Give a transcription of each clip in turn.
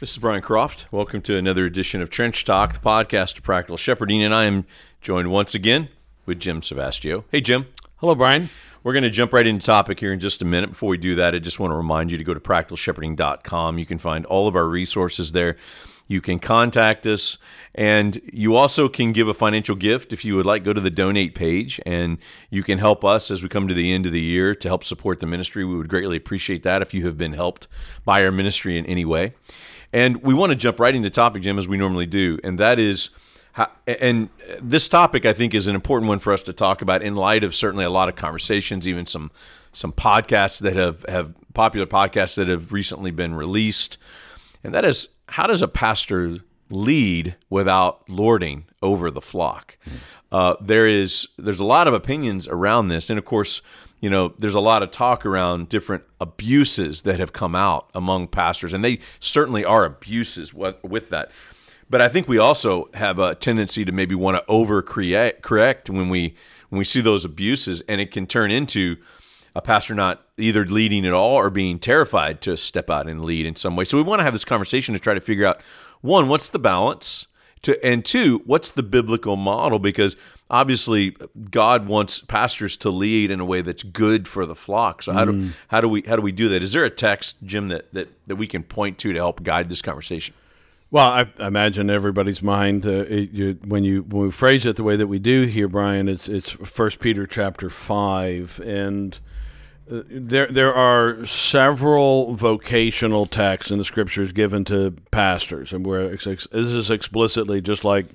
This is Brian Croft. Welcome to another edition of Trench Talk, the podcast of Practical Shepherding, and I am joined once again with Jim Savastio. Hey, Jim. Hello, Brian. We're going to jump right into topic here in just a minute. Before we do that, I just want to remind you to go to practicalshepherding.com. You can find all of our resources there. You can contact us, and you also can give a financial gift if you would like. Go to the donate page, and you can help us as we come to the end of the year to help support the ministry. We would greatly appreciate that if you have been helped by our ministry in any way. And we want to jump right into topic, Jim, as we normally do, and that is. How, and this topic, I think, is an important one for us to talk about in light of certainly a lot of conversations, even some some podcasts that have have popular podcasts that have recently been released, and that is how does a pastor lead without lording over the flock? Mm. Uh, there is there's a lot of opinions around this, and of course, you know, there's a lot of talk around different abuses that have come out among pastors, and they certainly are abuses with that. But I think we also have a tendency to maybe want to overcorrect correct when we when we see those abuses, and it can turn into a pastor not either leading at all or being terrified to step out and lead in some way. So we want to have this conversation to try to figure out one, what's the balance, to and two, what's the biblical model because obviously God wants pastors to lead in a way that's good for the flock. So how do mm. how do we how do we do that? Is there a text, Jim, that that, that we can point to to help guide this conversation? Well, I, I imagine everybody's mind uh, it, you, when you when we phrase it the way that we do here, Brian. It's it's First Peter chapter five, and there there are several vocational texts in the scriptures given to pastors, and where this is explicitly just like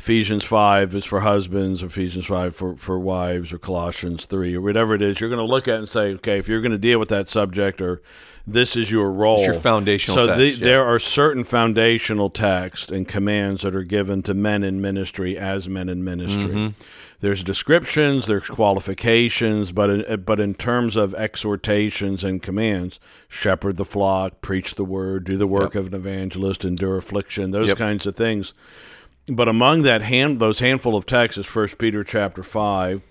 Ephesians 5 is for husbands, Ephesians 5 for, for wives, or Colossians 3, or whatever it is, you're going to look at and say, okay, if you're going to deal with that subject, or this is your role. It's your foundational so text, the, yeah. there are certain foundational texts and commands that are given to men in ministry as men in ministry. Mm-hmm. There's descriptions, there's qualifications, but in, but in terms of exhortations and commands, shepherd the flock, preach the word, do the work yep. of an evangelist, endure affliction, those yep. kinds of things but among that hand, those handful of texts is First Peter chapter five.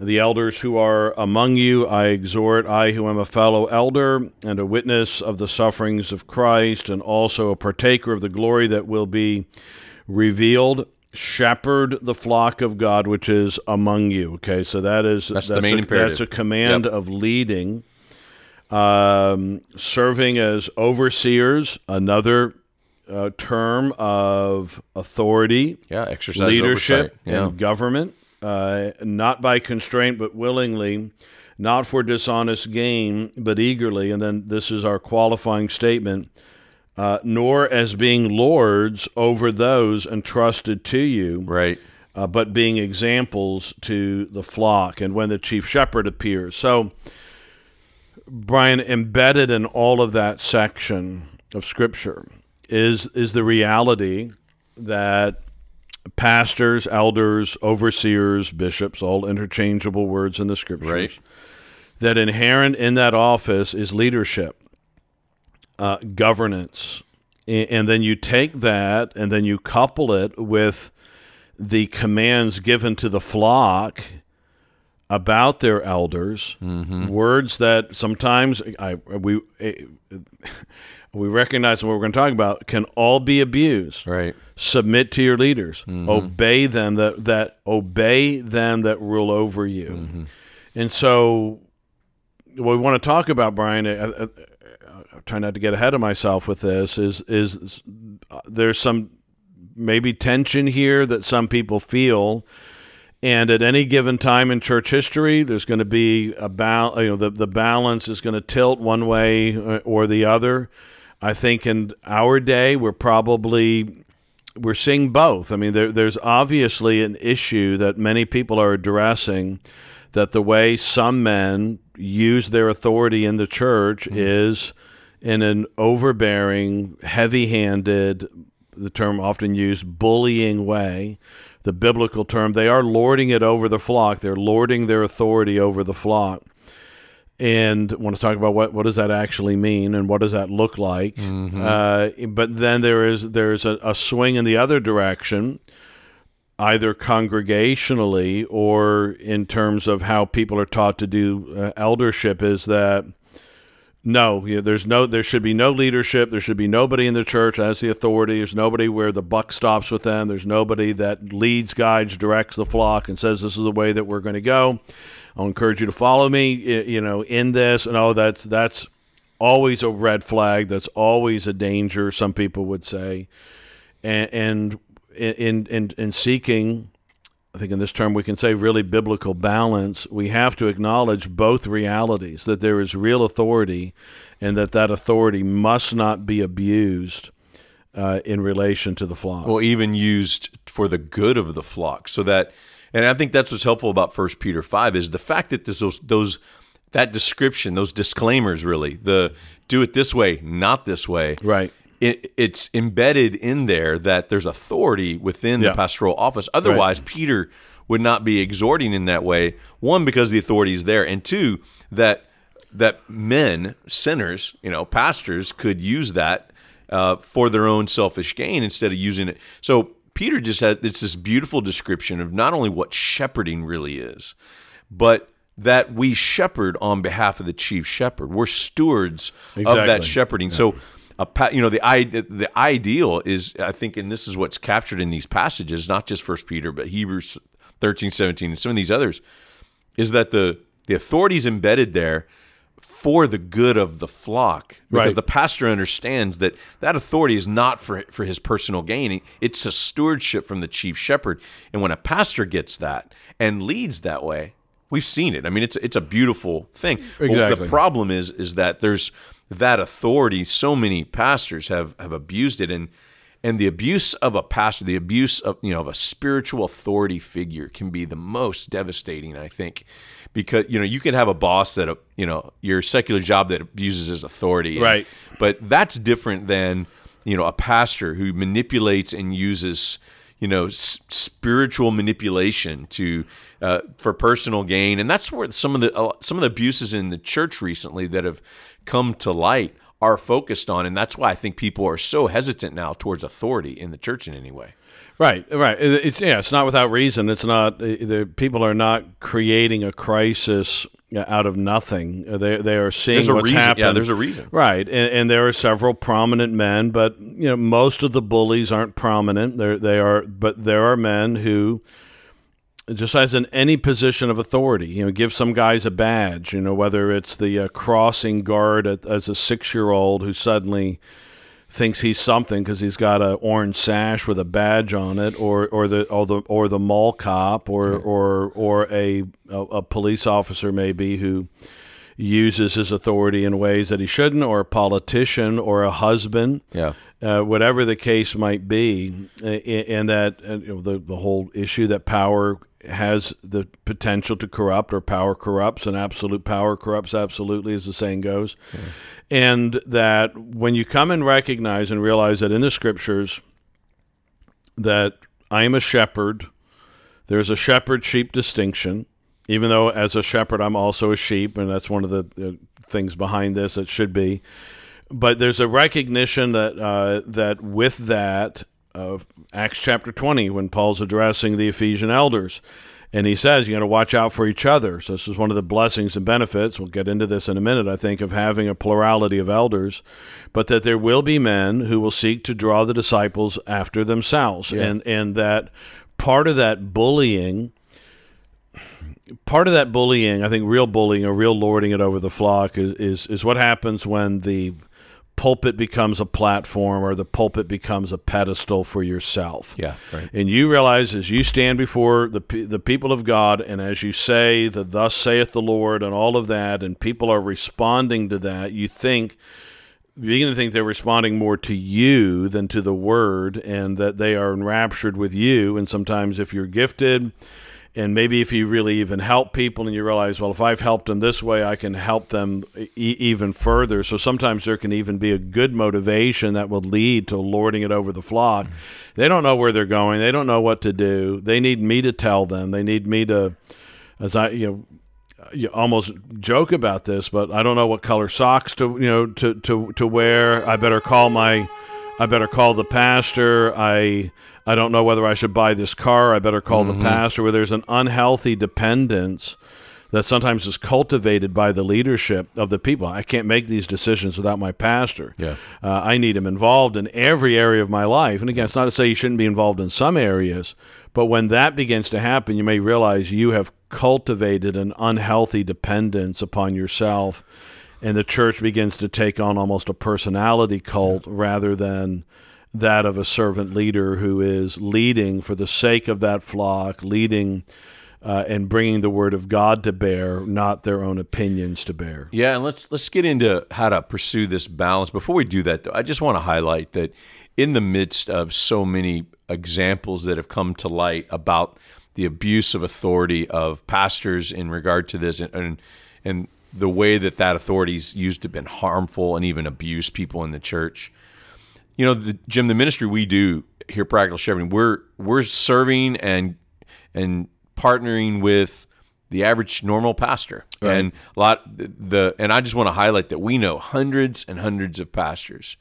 The elders who are among you, I exhort, I who am a fellow elder and a witness of the sufferings of Christ, and also a partaker of the glory that will be revealed. Shepherd the flock of God which is among you. Okay, so that is that's, that's the main a, imperative. That's a command yep. of leading, um, serving as overseers. Another uh, term of authority, yeah, exercise leadership, yeah. and government, uh, not by constraint but willingly, not for dishonest gain but eagerly. And then this is our qualifying statement. Uh, nor as being lords over those entrusted to you, right? Uh, but being examples to the flock. And when the chief shepherd appears, so Brian embedded in all of that section of Scripture is is the reality that pastors, elders, overseers, bishops, all interchangeable words in the scriptures. Right. That inherent in that office is leadership, uh, governance, and then you take that and then you couple it with the commands given to the flock about their elders, mm-hmm. words that sometimes I we we recognize what we're going to talk about can all be abused. Right. Submit to your leaders. Mm-hmm. Obey them that that obey them that rule over you. Mm-hmm. And so, what we want to talk about, Brian. Try not to get ahead of myself with this. Is is uh, there's some maybe tension here that some people feel. And at any given time in church history, there's going to be a bal- you know the, the balance is going to tilt one way uh, or the other. I think in our day, we're probably we're seeing both. I mean, there, there's obviously an issue that many people are addressing that the way some men use their authority in the church mm-hmm. is in an overbearing, heavy-handed, the term often used, bullying way. The biblical term, they are lording it over the flock. They're lording their authority over the flock and want to talk about what, what does that actually mean and what does that look like. Mm-hmm. Uh, but then there is there's a, a, swing in the other direction, either congregationally or in terms of how people are taught to do uh, eldership. Is that No, there's no. There should be no leadership. There should be nobody in the church as the authority. There's nobody where the buck stops with them. There's nobody that leads, guides, directs the flock, and says this is the way that we're going to go. I'll encourage you to follow me. You know, in this, and oh, that's that's always a red flag. That's always a danger. Some people would say, and, and in in in seeking I think in this term we can say really biblical balance, we have to acknowledge both realities that there is real authority and that that authority must not be abused uh, in relation to the flock. Well, even used for the good of the flock. So that, and I think that's what's helpful about First Peter 5 is the fact that those, those, that description, those disclaimers really, the do it this way, not this way. Right it, it's embedded in there that there's authority within yeah. the pastoral office. Otherwise, right. Peter would not be exhorting in that way. One, because the authority is there, and two, that that men, sinners, you know, pastors could use that uh, for their own selfish gain instead of using it. So Peter just has it's this beautiful description of not only what shepherding really is, but that we shepherd on behalf of the chief shepherd. We're stewards exactly. of that shepherding. Yeah. So you know the the ideal is I think and this is what's captured in these passages not just first Peter but Hebrews 13 17 and some of these others is that the the authority is embedded there for the good of the flock. Because right. the pastor understands that that authority is not for for his personal gain. It's a stewardship from the chief shepherd. And when a pastor gets that and leads that way we've seen it. I mean it's it's a beautiful thing. Exactly. Well, the problem is is that there's that authority, so many pastors have have abused it, and and the abuse of a pastor, the abuse of you know of a spiritual authority figure, can be the most devastating. I think because you know you can have a boss that you know your secular job that abuses his authority, and, right? But that's different than you know a pastor who manipulates and uses you know s- spiritual manipulation to uh, for personal gain and that's where some of the uh, some of the abuses in the church recently that have come to light are focused on and that's why I think people are so hesitant now towards authority in the church in any way Right, right. It's yeah, it's not without reason. It's not the people are not creating a crisis out of nothing. They they are seeing there's what's reason. happened. Yeah, there's a reason. Right, and, and, there are several prominent men, but you know most of the bullies aren't prominent. They they are, but there are men who just as in any position of authority, you know, give some guys a badge. You know, whether it's the uh, crossing guard at, as a six year old who suddenly thinks he's something because he's got an orange sash with a badge on it, or or the or the or the mall cop, or or or a, a, a police officer maybe who uses his authority in ways that he shouldn't, or a politician, or a husband, yeah, uh, whatever the case might be, and that you know, the the whole issue that power has the potential to corrupt, or power corrupts, and absolute power corrupts absolutely, as the saying goes. Yeah and that when you come and recognize and realize that in the scriptures that I am a shepherd, there's a shepherd sheep distinction, even though as a shepherd I'm also a sheep, and that's one of the, the things behind this. It should be, but there's a recognition that uh, that with that, uh, Acts chapter 20, when Paul's addressing the Ephesian elders and he says you got to watch out for each other. So this is one of the blessings and benefits. We'll get into this in a minute, I think, of having a plurality of elders, but that there will be men who will seek to draw the disciples after themselves, yeah. and and that part of that bullying. Part of that bullying, I think, real bullying or real lording it over the flock is, is, is what happens when the pulpit becomes a platform or the pulpit becomes a pedestal for yourself. Yeah, right. And you realize as you stand before the the people of God and as you say the thus saith the Lord and all of that and people are responding to that, you think you begin to think they're responding more to you than to the word and that they are enraptured with you and sometimes if you're gifted and maybe if you really even help people and you realize well if i've helped them this way i can help them e- even further. So sometimes there can even be a good motivation that will lead to lording it over the flock. Mm-hmm. they don't know where they're going. They don't know what to do. They need me to tell them. They need me to as i you know you almost joke about this but i don't know what color socks to you know to to to wear. I better call my i better call the pastor. I I don't know whether I should buy this car. I better call mm-hmm. the pastor. Where there's an unhealthy dependence that sometimes is cultivated by the leadership of the people. I can't make these decisions without my pastor. Yeah. Uh, I need him involved in every area of my life. And again, it's not to say you shouldn't be involved in some areas, but when that begins to happen, you may realize you have cultivated an unhealthy dependence upon yourself, and the church begins to take on almost a personality cult yeah. rather than that of a servant leader who is leading for the sake of that flock, leading uh, and bringing the word of God to bear, not their own opinions to bear. Yeah, and let's let's get into how to pursue this balance. Before we do that, though, I just want to highlight that in the midst of so many examples that have come to light about the abuse of authority of pastors in regard to this, and and, and the way that that authority's used to been harmful and even abuse people in the church you know, the, Jim, the ministry we do here, Practical Shepherding, we're we're serving and and partnering with the average normal pastor, right. and a lot the and I just want to highlight that we know hundreds and hundreds of pastors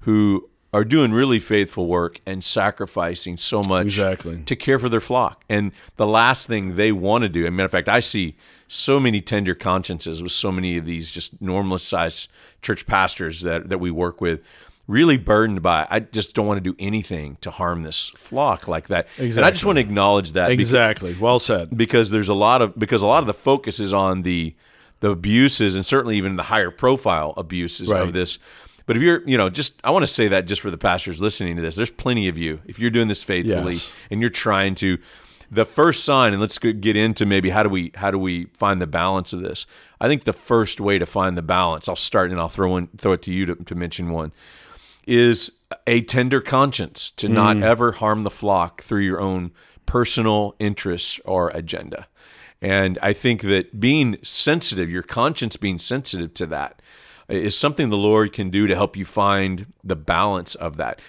who are doing really faithful work and sacrificing so much exactly. to care for their flock. And the last thing they want to do, as a matter of fact, I see so many tender consciences with so many of these just normal sized church pastors that, that we work with really burdened by I just don't want to do anything to harm this flock like that. Exactly. And I just want to acknowledge that. Exactly. Because, well said. Because there's a lot of because a lot of the focus is on the the abuses and certainly even the higher profile abuses right. of this. But if you're, you know, just I want to say that just for the pastors listening to this, there's plenty of you. If you're doing this faithfully yes. and you're trying to the first sign and let's get into maybe how do we how do we find the balance of this? I think the first way to find the balance, I'll start and I'll throw in, throw it to you to, to mention one is a tender conscience to not mm. ever harm the flock through your own personal interests or agenda. And I think that being sensitive, your conscience being sensitive to that, is something the Lord can do to help you find the balance of that.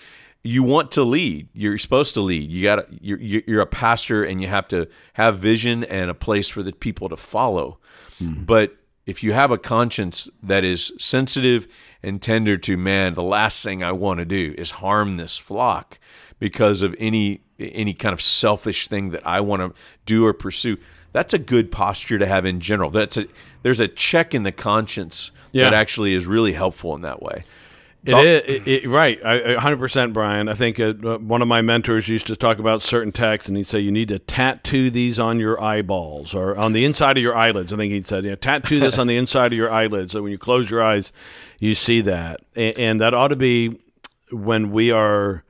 You want to lead. You're supposed to lead. You got you're you're a pastor and you have to have vision and a place for the people to follow. Mm. But if you have a conscience that is sensitive and tender to man, the last thing I want to do is harm this flock because of any any kind of selfish thing that I want to do or pursue. That's a good posture to have in general. That's a there's a check in the conscience yeah. that actually is really helpful in that way. It is it, it, right, hundred percent, Brian. I think uh, one of my mentors used to talk about certain texts, and he'd say you need to tattoo these on your eyeballs or on the inside of your eyelids. I think he said, you know, tattoo this on the inside of your eyelids, so when you close your eyes, you see that, and, and that ought to be when we are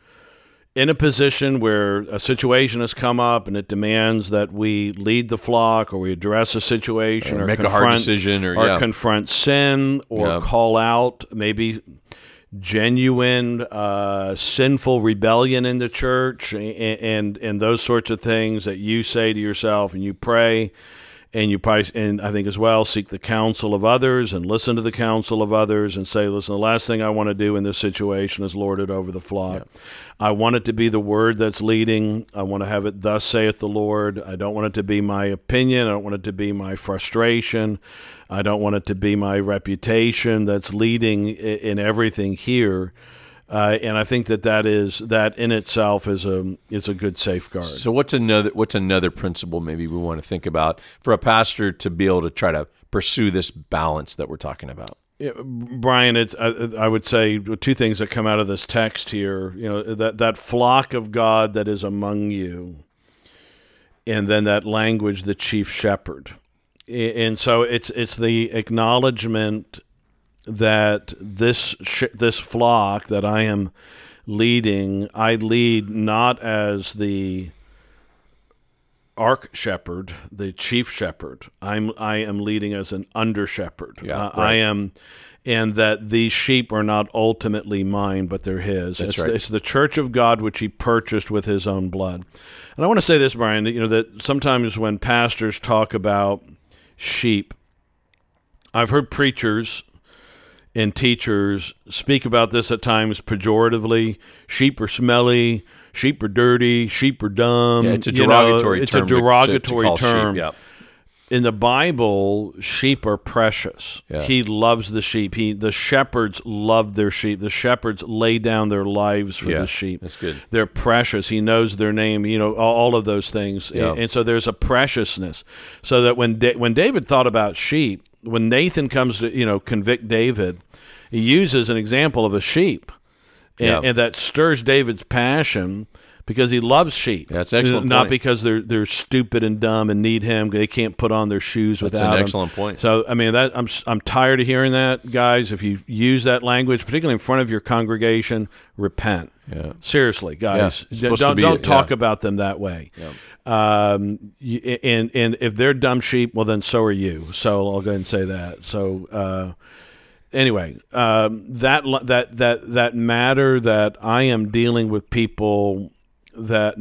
in a position where a situation has come up and it demands that we lead the flock or we address a situation or, or make a hard decision or, or yeah. confront sin or yeah. call out maybe genuine uh, sinful rebellion in the church and, and, and those sorts of things that you say to yourself and you pray and you probably and I think as well seek the counsel of others and listen to the counsel of others and say, listen, the last thing I want to do in this situation is lord it over the flock. Yeah. I want it to be the word that's leading. I want to have it thus saith the Lord. I don't want it to be my opinion. I don't want it to be my frustration. I don't want it to be my reputation that's leading in everything here. Uh, and I think that that is that in itself is a is a good safeguard. So what's another what's another principle maybe we want to think about for a pastor to be able to try to pursue this balance that we're talking about? Yeah, Brian, it's, I, I, would say two things that come out of this text here. You know that that flock of God that is among you, and then that language, the chief shepherd and so it's it's the acknowledgement that this sh- this flock that I am leading, I lead not as the ark shepherd, the chief shepherd. I'm I am leading as an under shepherd. Yeah, uh, right. I am, and that these sheep are not ultimately mine, but they're His. That's it's, right. it's the church of God which He purchased with His own blood. And I want to say this, Brian. That, you know that sometimes when pastors talk about sheep. I've heard preachers and teachers speak about this at times pejoratively. Sheep are smelly. Sheep are dirty. Sheep are dumb. Yeah, it's a derogatory you know, it's term. It's a derogatory to, to term. Sheep, yeah. in the Bible, sheep are precious. Yeah. He loves the sheep. He the shepherds love their sheep. The shepherds lay down their lives for the sheep. that's good. They're precious. He knows their name. You know all, of those things. And, and so there's a preciousness. So that when da- when David thought about sheep, when Nathan comes to you know convict David, he uses an example of a sheep, and, Yeah. and that stirs David's passion. Because he loves sheep, That's excellent Not point. because they're they're stupid and dumb and need him. They can't put on their shoes without. Him. That's an him. excellent point. So I mean that I'm I'm tired of hearing that, guys. If you use that language, particularly in front of your congregation, repent. Yeah. Seriously, guys, it's D- supposed to don't be- don't talk yeah. about them that way. Um, y- and and if they're dumb sheep, well then so are you. So I'll go ahead and say that. So. Uh, anyway, um, that that that that matter that I am dealing with people that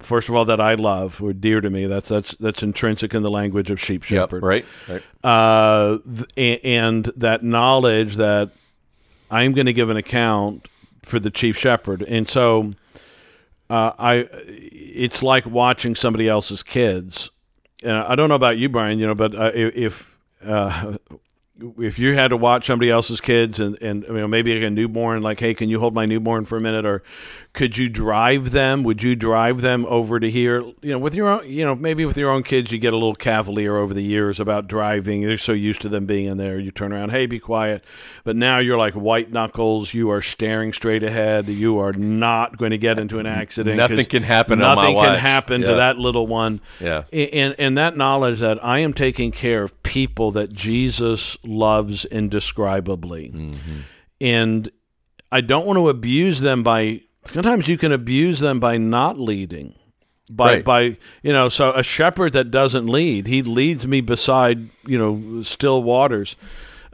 first of all that I love who are dear to me. That's that's that's intrinsic in the language of sheep Yep, shepherd. right, right. Uh, th- and that knowledge that I'm going to give an account for the chief shepherd, and so uh, I, it's like watching somebody else's kids. And I don't know about you, Brian, you know, but uh, if uh, if you had to watch somebody else's kids and and you know maybe like a newborn, like, hey, can you hold my newborn for a minute, or could you drive them? Would you drive them over to here? You know, with your own, you know, maybe with your own kids, you get a little cavalier over the years about driving. They're so used to them being in there. You turn around, hey, be quiet. But now you're like white knuckles. You are staring straight ahead. You are not going to get into an accident. Nothing can happen Nothing can happen Yeah. to that little one. Yeah. And and that knowledge that I am taking care of people that Jesus loves indescribably, Mm-hmm. and I don't want to abuse them by. Sometimes you can abuse them by not leading. By, Right. by you know so a shepherd that doesn't lead he leads me beside you know still waters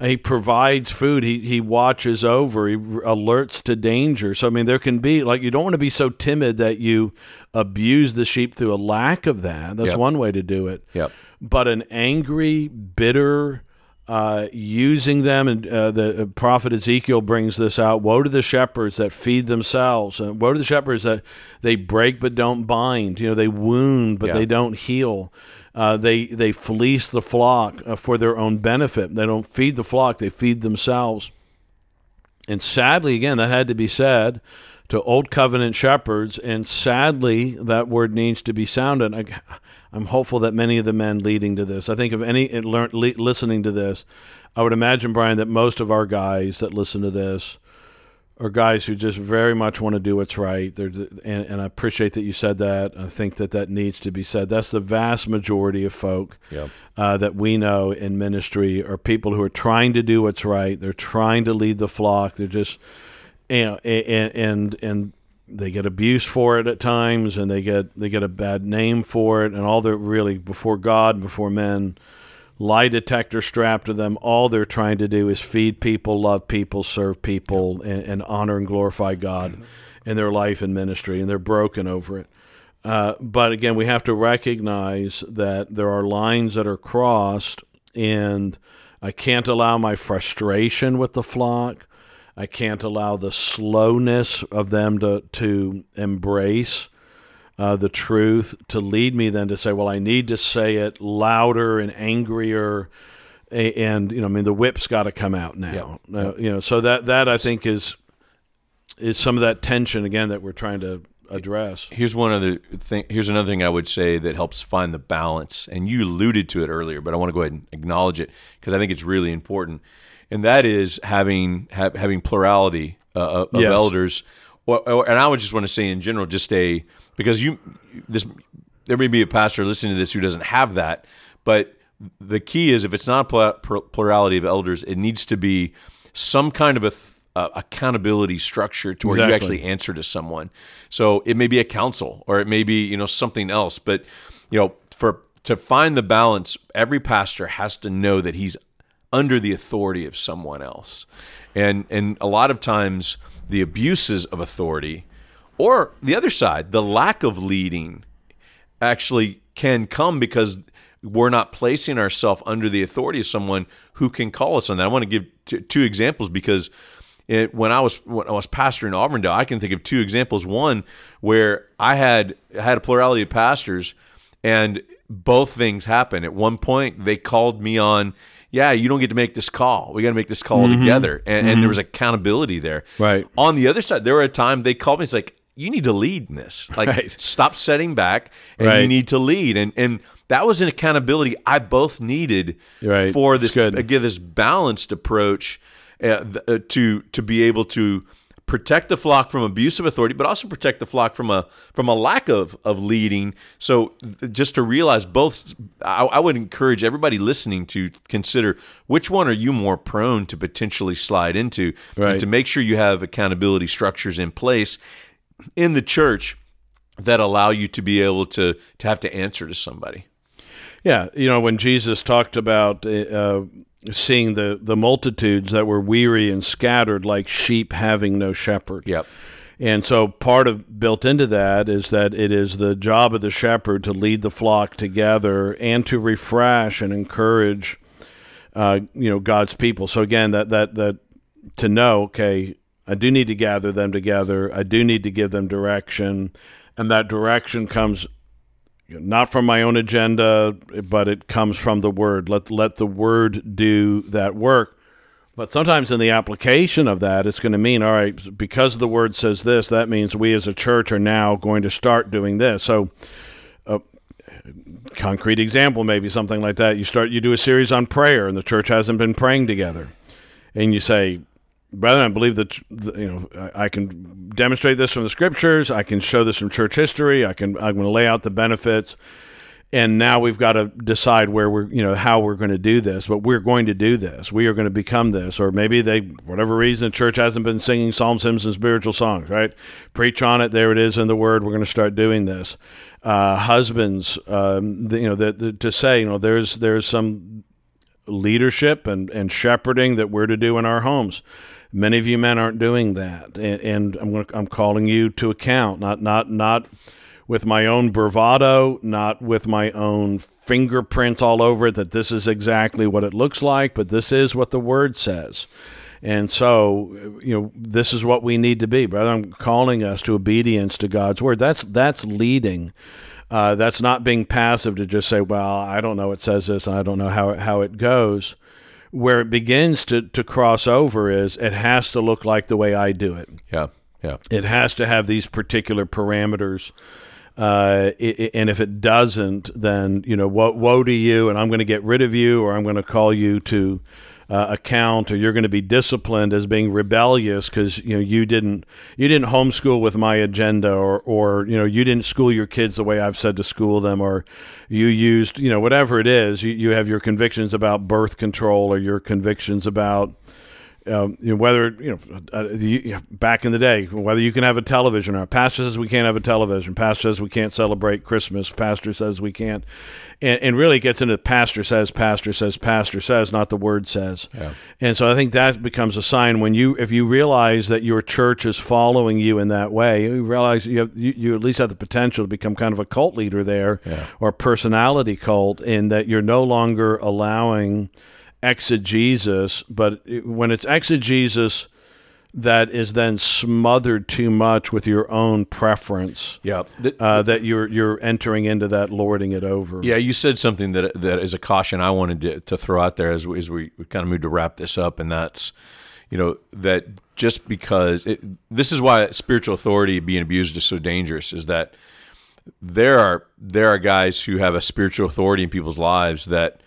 he provides food he he watches over he alerts to danger so i mean there can be like you don't want to be so timid that you abuse the sheep through a lack of that that's Yep. one way to do it Yep. but an angry bitter uh, using them and uh, the uh, prophet ezekiel brings this out. Woe to the shepherds that feed themselves. And woe to the shepherds that they break but don't bind. You know they wound but Yeah. they don't heal. Uh, they they fleece the flock uh, for their own benefit. They don't feed the flock they feed themselves. And sadly, again, that had to be said to old covenant shepherds. And sadly, that word needs to be sounded. I, I'm hopeful that many of the men leading to this, I think of any learn, li, listening to this, I would imagine, Brian, that most of our guys that listen to this are guys who just very much want to do what's right. They're, and, and I appreciate that you said that. I think that that needs to be said. That's the vast majority of folk Yep. uh, that we know in ministry are people who are trying to do what's right. They're trying to lead the flock. They're just, you know, and and and they get abused for it at times, and they get they get a bad name for it, and all they're really before God, before men, lie detector strapped to them. All they're trying to do is feed people, love people, serve people, and, and honor and glorify God in their life and ministry, and they're broken over it. Uh, but again, we have to recognize that there are lines that are crossed, and I can't allow my frustration with the flock. I can't allow the slowness of them to to embrace uh, the truth to lead me then to say, well, I need to say it louder and angrier, and you know, I mean, the whip's got to come out now. Uh, you know, so that that I think is is some of that tension again that we're trying to address. Here's one other thing. Here's another thing I would say that helps find the balance. And you alluded to it earlier, but I want to go ahead and acknowledge it because I think it's really important. And that is having ha- having plurality uh, of Yes. elders. Or, or, and I would just want to say in general, just a because you this there may be a pastor listening to this who doesn't have that, but the key is if it's not pl- pl- plurality of elders, it needs to be some kind of a th- uh, accountability structure to where you actually answer to someone. So it may be a council or it may be, you know, something else. But, you know, for to find the balance, every pastor has to know that he's under the authority of someone else. And and a lot of times the abuses of authority or the other side, the lack of leading actually can come because we're not placing ourselves under the authority of someone who can call us on that. I want to give t- two examples because it, when I was when I was pastor in Auburndale, I can think of two examples. One where I had I had a plurality of pastors, And both things happened. At one point, they called me on, yeah, you don't get to make this call. We got to make this call together. And, and there was accountability there. Mm-hmm. Right. On the other side, there were a time they called me. It's like, you need to lead in this. Like, Right. stop setting back and you need to lead. And, and, that was an accountability I both needed Right. for this again this balanced approach uh, th- uh, to to be able to protect the flock from abusive authority, but also protect the flock from a from a lack of of leading. So just to realize both, I, I would encourage everybody listening to consider which one are you more prone to potentially slide into, Right. and to make sure you have accountability structures in place in the church that allow you to be able to to have to answer to somebody. Yeah, you know when Jesus talked about uh, seeing the the multitudes that were weary and scattered like sheep having no shepherd. Yep. And so part of built into that is that it is the job of the shepherd to lead the flock together and to refresh and encourage uh, you know God's people. So again that that that to know, okay, I do need to gather them together. I do need to give them direction, and that direction comes not from my own agenda, but it comes from the word. Let let the word do that work. But sometimes in the application of that, it's going to mean, all right, because the word says this, that means we as a church are now going to start doing this. So, a concrete example, maybe something like that. You start, you do a series on prayer, and the church hasn't been praying together, and you say, Brethren, I believe that you know I I can demonstrate this from the scriptures. I can show this from church history. I can I'm going to lay out the benefits, and now we've got to decide where we're you know how we're going to do this. But we're going to do this. We are going to become this, or maybe they whatever reason the church hasn't been singing psalms, hymns, and spiritual songs. Right? Preach on it. There it is in the word. We're going to start doing this. Uh, husbands, um, the, you know, the, the, to say you know there's there's some leadership and, and shepherding that we're to do in our homes. Many of you men aren't doing that, and, and I'm going I'm calling you to account. Not not not with my own bravado, not with my own fingerprints all over it. That this is exactly what it looks like, but this is what the word says. And so, you know, this is what we need to be, brother. I'm calling us to obedience to God's word. That's that's leading. Uh, that's not being passive to just say, "Well, I don't know. It says this, and I don't know how it, how it goes." Where it begins to to cross over is it has to look like the way I do it. Yeah. Yeah. It has to have these particular parameters. Uh, i i and if it doesn't, then you know, woe, woe to you, and I'm going to get rid of you, or I'm going to call you to uh, account, or you're going to be disciplined as being rebellious because you know you didn't you didn't homeschool with my agenda, or or you know you didn't school your kids the way I've said to school them, or you used you know whatever it is, you, you have your convictions about birth control, or your convictions about um, you know, whether you know uh, you, back in the day, whether you can have a television or not. pastor says we can't have a television. Pastor says we can't celebrate Christmas. Pastor says we can't, and, and really it gets into pastor says, pastor says, pastor says, not the word says. Yeah. And so I think that becomes a sign when you, if you realize that your church is following you in that way, you realize you have, you, you at least have the potential to become kind of a cult leader there, Yeah. or personality cult, in that you're no longer allowing exegesis, but when it's exegesis that is then smothered too much with your own preference, Yeah. Uh, that you're you're entering into that lording it over. Yeah, you said something that that is a caution I wanted to, to throw out there as we, as we, we kind of move to wrap this up, and that's you know that just because it, this is why spiritual authority being abused is so dangerous is that there are there are guys who have a spiritual authority in people's lives that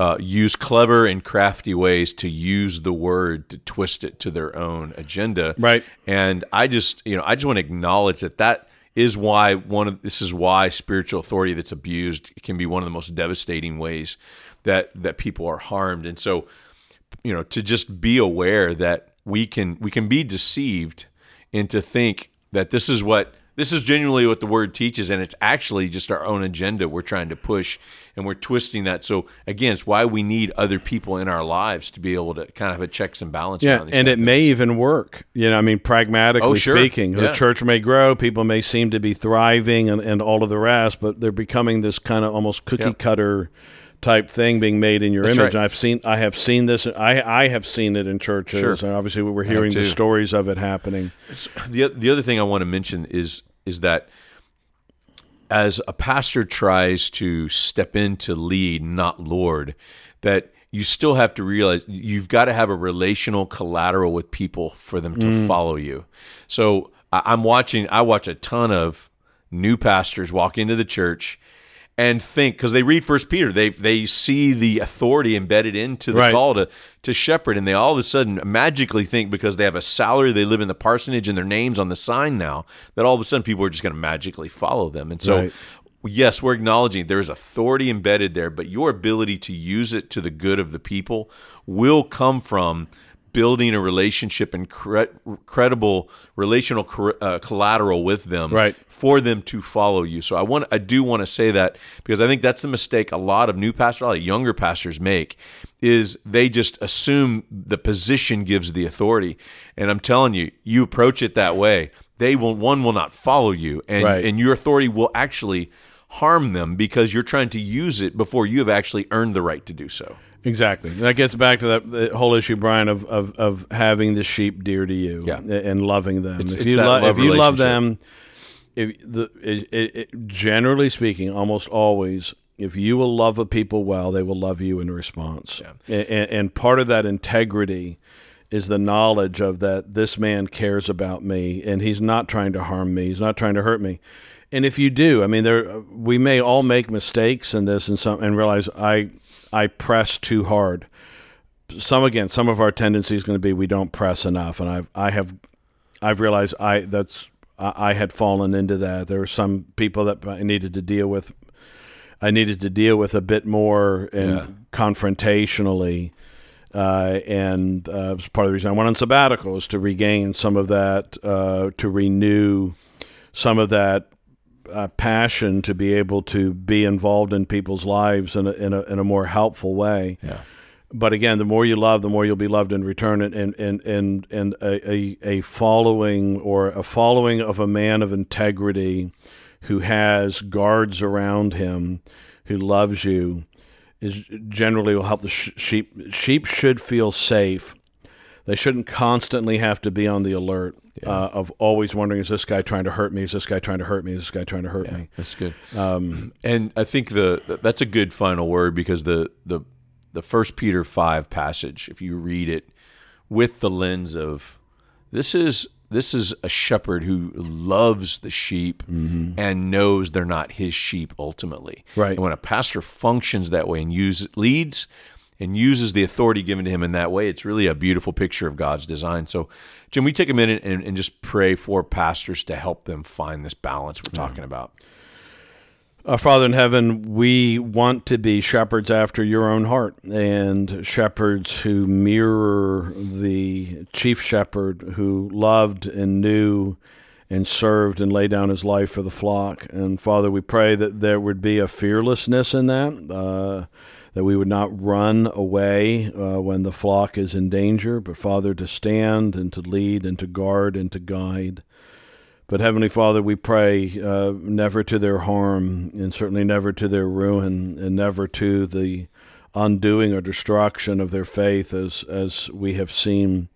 uh, use clever and crafty ways to use the word to twist it to their own agenda. Right. And I just, you know, I just want to acknowledge that that is why one of this is why spiritual authority that's abused can be one of the most devastating ways that that people are harmed. And so, you know, to just be aware that we can we can be deceived into think that this is what this is genuinely what the word teaches and it's actually just our own agenda we're trying to push and we're twisting that so again it's why we need other people in our lives to be able to kind of have a checks and balances Yeah, and it may even work. You know, I mean, pragmatically Oh, sure. speaking, the church may grow, people may seem to be thriving, and, and all of the rest, but they're becoming this kind of almost cookie Yep. cutter type thing being made in your That's image. right. And I've seen, I have seen this. I I have seen it in churches, Sure. and obviously we we're hearing the stories of it happening. the the other thing I want to mention is is that as a pastor tries to step in to lead, not Lord, that you still have to realize you've got to have a relational collateral with people for them to Mm. follow you. So I'm watching, I watch a ton of new pastors walk into the church and think because they read First Peter, they they see the authority embedded into the Right. call to to shepherd, and they all of a sudden magically think because they have a salary, they live in the parsonage, and their names on the sign now, that all of a sudden people are just going to magically follow them. And so, Right. yes, we're acknowledging there is authority embedded there, but your ability to use it to the good of the people will come from building a relationship and cre- credible relational cor- uh, collateral with them Right. for them to follow you. So I want I do want to say that because I think that's the mistake a lot of new pastors, a lot of younger pastors make is they just assume the position gives the authority. And I'm telling you, you approach it that way, they will one will not follow you and Right. and your authority will actually harm them because you're trying to use it before you have actually earned the right to do so. Exactly. That gets back to that the whole issue, Brian, of, of, of having the sheep dear to you Yeah. and loving them. It's- if it's you love if you love them, if the it, it, it, generally speaking, almost always, if you will love a people well, they will love you in response. And, and, and part of that integrity is the knowledge of that this man cares about me and he's not trying to harm me. He's not trying to hurt me. And if you do, I mean, there we may all make mistakes in this and some and realize I I press too hard. Some again, some of our tendency is going to be we don't press enough, and I've I have I've realized I that's I, I had fallen into that. There were some people that I needed to deal with. I needed to deal with a bit more and Yeah. confrontationally. Uh, and uh, it was part of the reason I went on sabbatical is to regain some of that, uh, to renew some of that uh, passion to be able to be involved in people's lives in a, in a, in a more helpful way. Yeah. But again, the more you love, the more you'll be loved in return. And and and and, a, a, a following or a following of a man of integrity who has guards around him, who loves you, is generally will help the sh- sheep. Sheep should feel safe. They shouldn't constantly have to be on the alert uh, of always wondering: Is this guy trying to hurt me? Is this guy trying to hurt me? Is this guy trying to hurt me? That's good. Um, and I think the that's a good final word because the the the First Peter five passage, if you read it with the lens of this is this is a shepherd who loves the sheep and knows they're not his sheep ultimately. Right. And when a pastor functions that way and use leads and uses the authority given to him in that way, it's really a beautiful picture of God's design. So, Jim, we take a minute and, and just pray for pastors to help them find this balance we're talking about. Our Father in heaven, we want to be shepherds after your own heart and shepherds who mirror the chief shepherd who loved and knew and served and laid down his life for the flock. And Father, we pray that there would be a fearlessness in that, uh, that we would not run away uh, when the flock is in danger, but Father, to stand and to lead and to guard and to guide. But Heavenly Father, we pray uh, never to their harm, and certainly never to their ruin, and never to the undoing or destruction of their faith, as as we have seen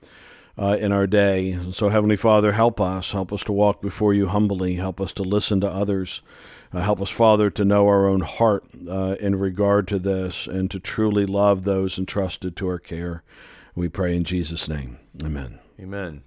uh, in our day. So, Heavenly Father, help us, help us to walk before you humbly, help us to listen to others, uh, help us, Father, to know our own heart uh, in regard to this, and to truly love those entrusted to our care. We pray in Jesus' name, Amen. Amen.